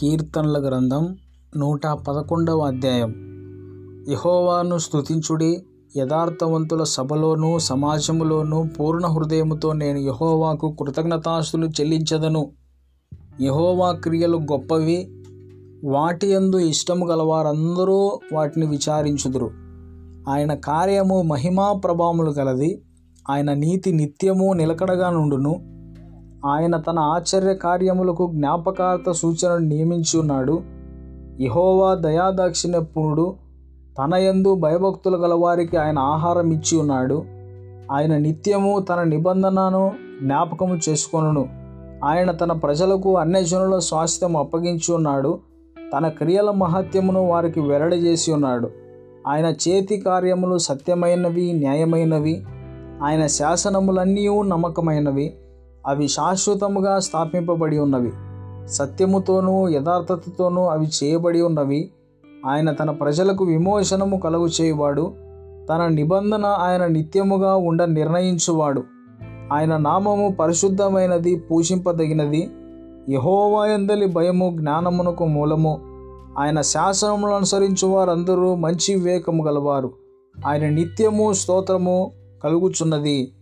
కీర్తనల గ్రంథం నూట పదకొండవ అధ్యాయం. యహోవాను స్తుతించుడి యథార్థవంతుల సభలోనూ సమాజములోనూ పూర్ణ హృదయముతో నేను యహోవాకు కృతజ్ఞతాస్తులు చెల్లించదను. యహోవా క్రియలు గొప్పవి వాటి యందు ఇష్టము గలవారందరూ వాటిని విచారించుదురు. ఆయన కార్యము మహిమా ప్రభావములు గలది ఆయన నీతి నిత్యము నిలకడగా నుండును. ఆయన తన ఆశ్చర్య కార్యములకు జ్ఞాపకార్థ సూచనను నియమించి ఉన్నాడు. యహోవా దయాదాక్షిణ్యపుణుడు తన యందు భయభక్తులు గలవారికి ఆయన ఆహారం ఇచ్చి ఉన్నాడు. ఆయన నిత్యము తన నిబంధనను జ్ఞాపకము చేసుకొనును. ఆయన తన ప్రజలకు అన్యజనుల స్వాస్థ్యం అప్పగించి ఉన్నాడు. తన క్రియల మహత్యమును వారికి వెల్లడజేసి ఉన్నాడు. ఆయన చేతి కార్యములు సత్యమైనవి న్యాయమైనవి. ఆయన శాసనములన్నీ నమ్మకమైనవి. అవి శాశ్వతముగా స్థాపింపబడి ఉన్నవి. సత్యముతోనూ యథార్థతతోనూ అవి చేయబడి ఉన్నవి. ఆయన తన ప్రజలకు విమోచనము కలుగు చేయువాడు తన నిబంధన ఆయన నిత్యముగా ఉండ నిర్ణయించువాడు. ఆయన నామము పరిశుద్ధమైనది పూజింపదగినది. యహోవాయందలి భయము జ్ఞానమునకు మూలము. ఆయన శాసనములను అనుసరించు వారందరూ మంచి వివేకము గలవారు. ఆయన నిత్యము స్తోత్రము కలుగుచున్నది.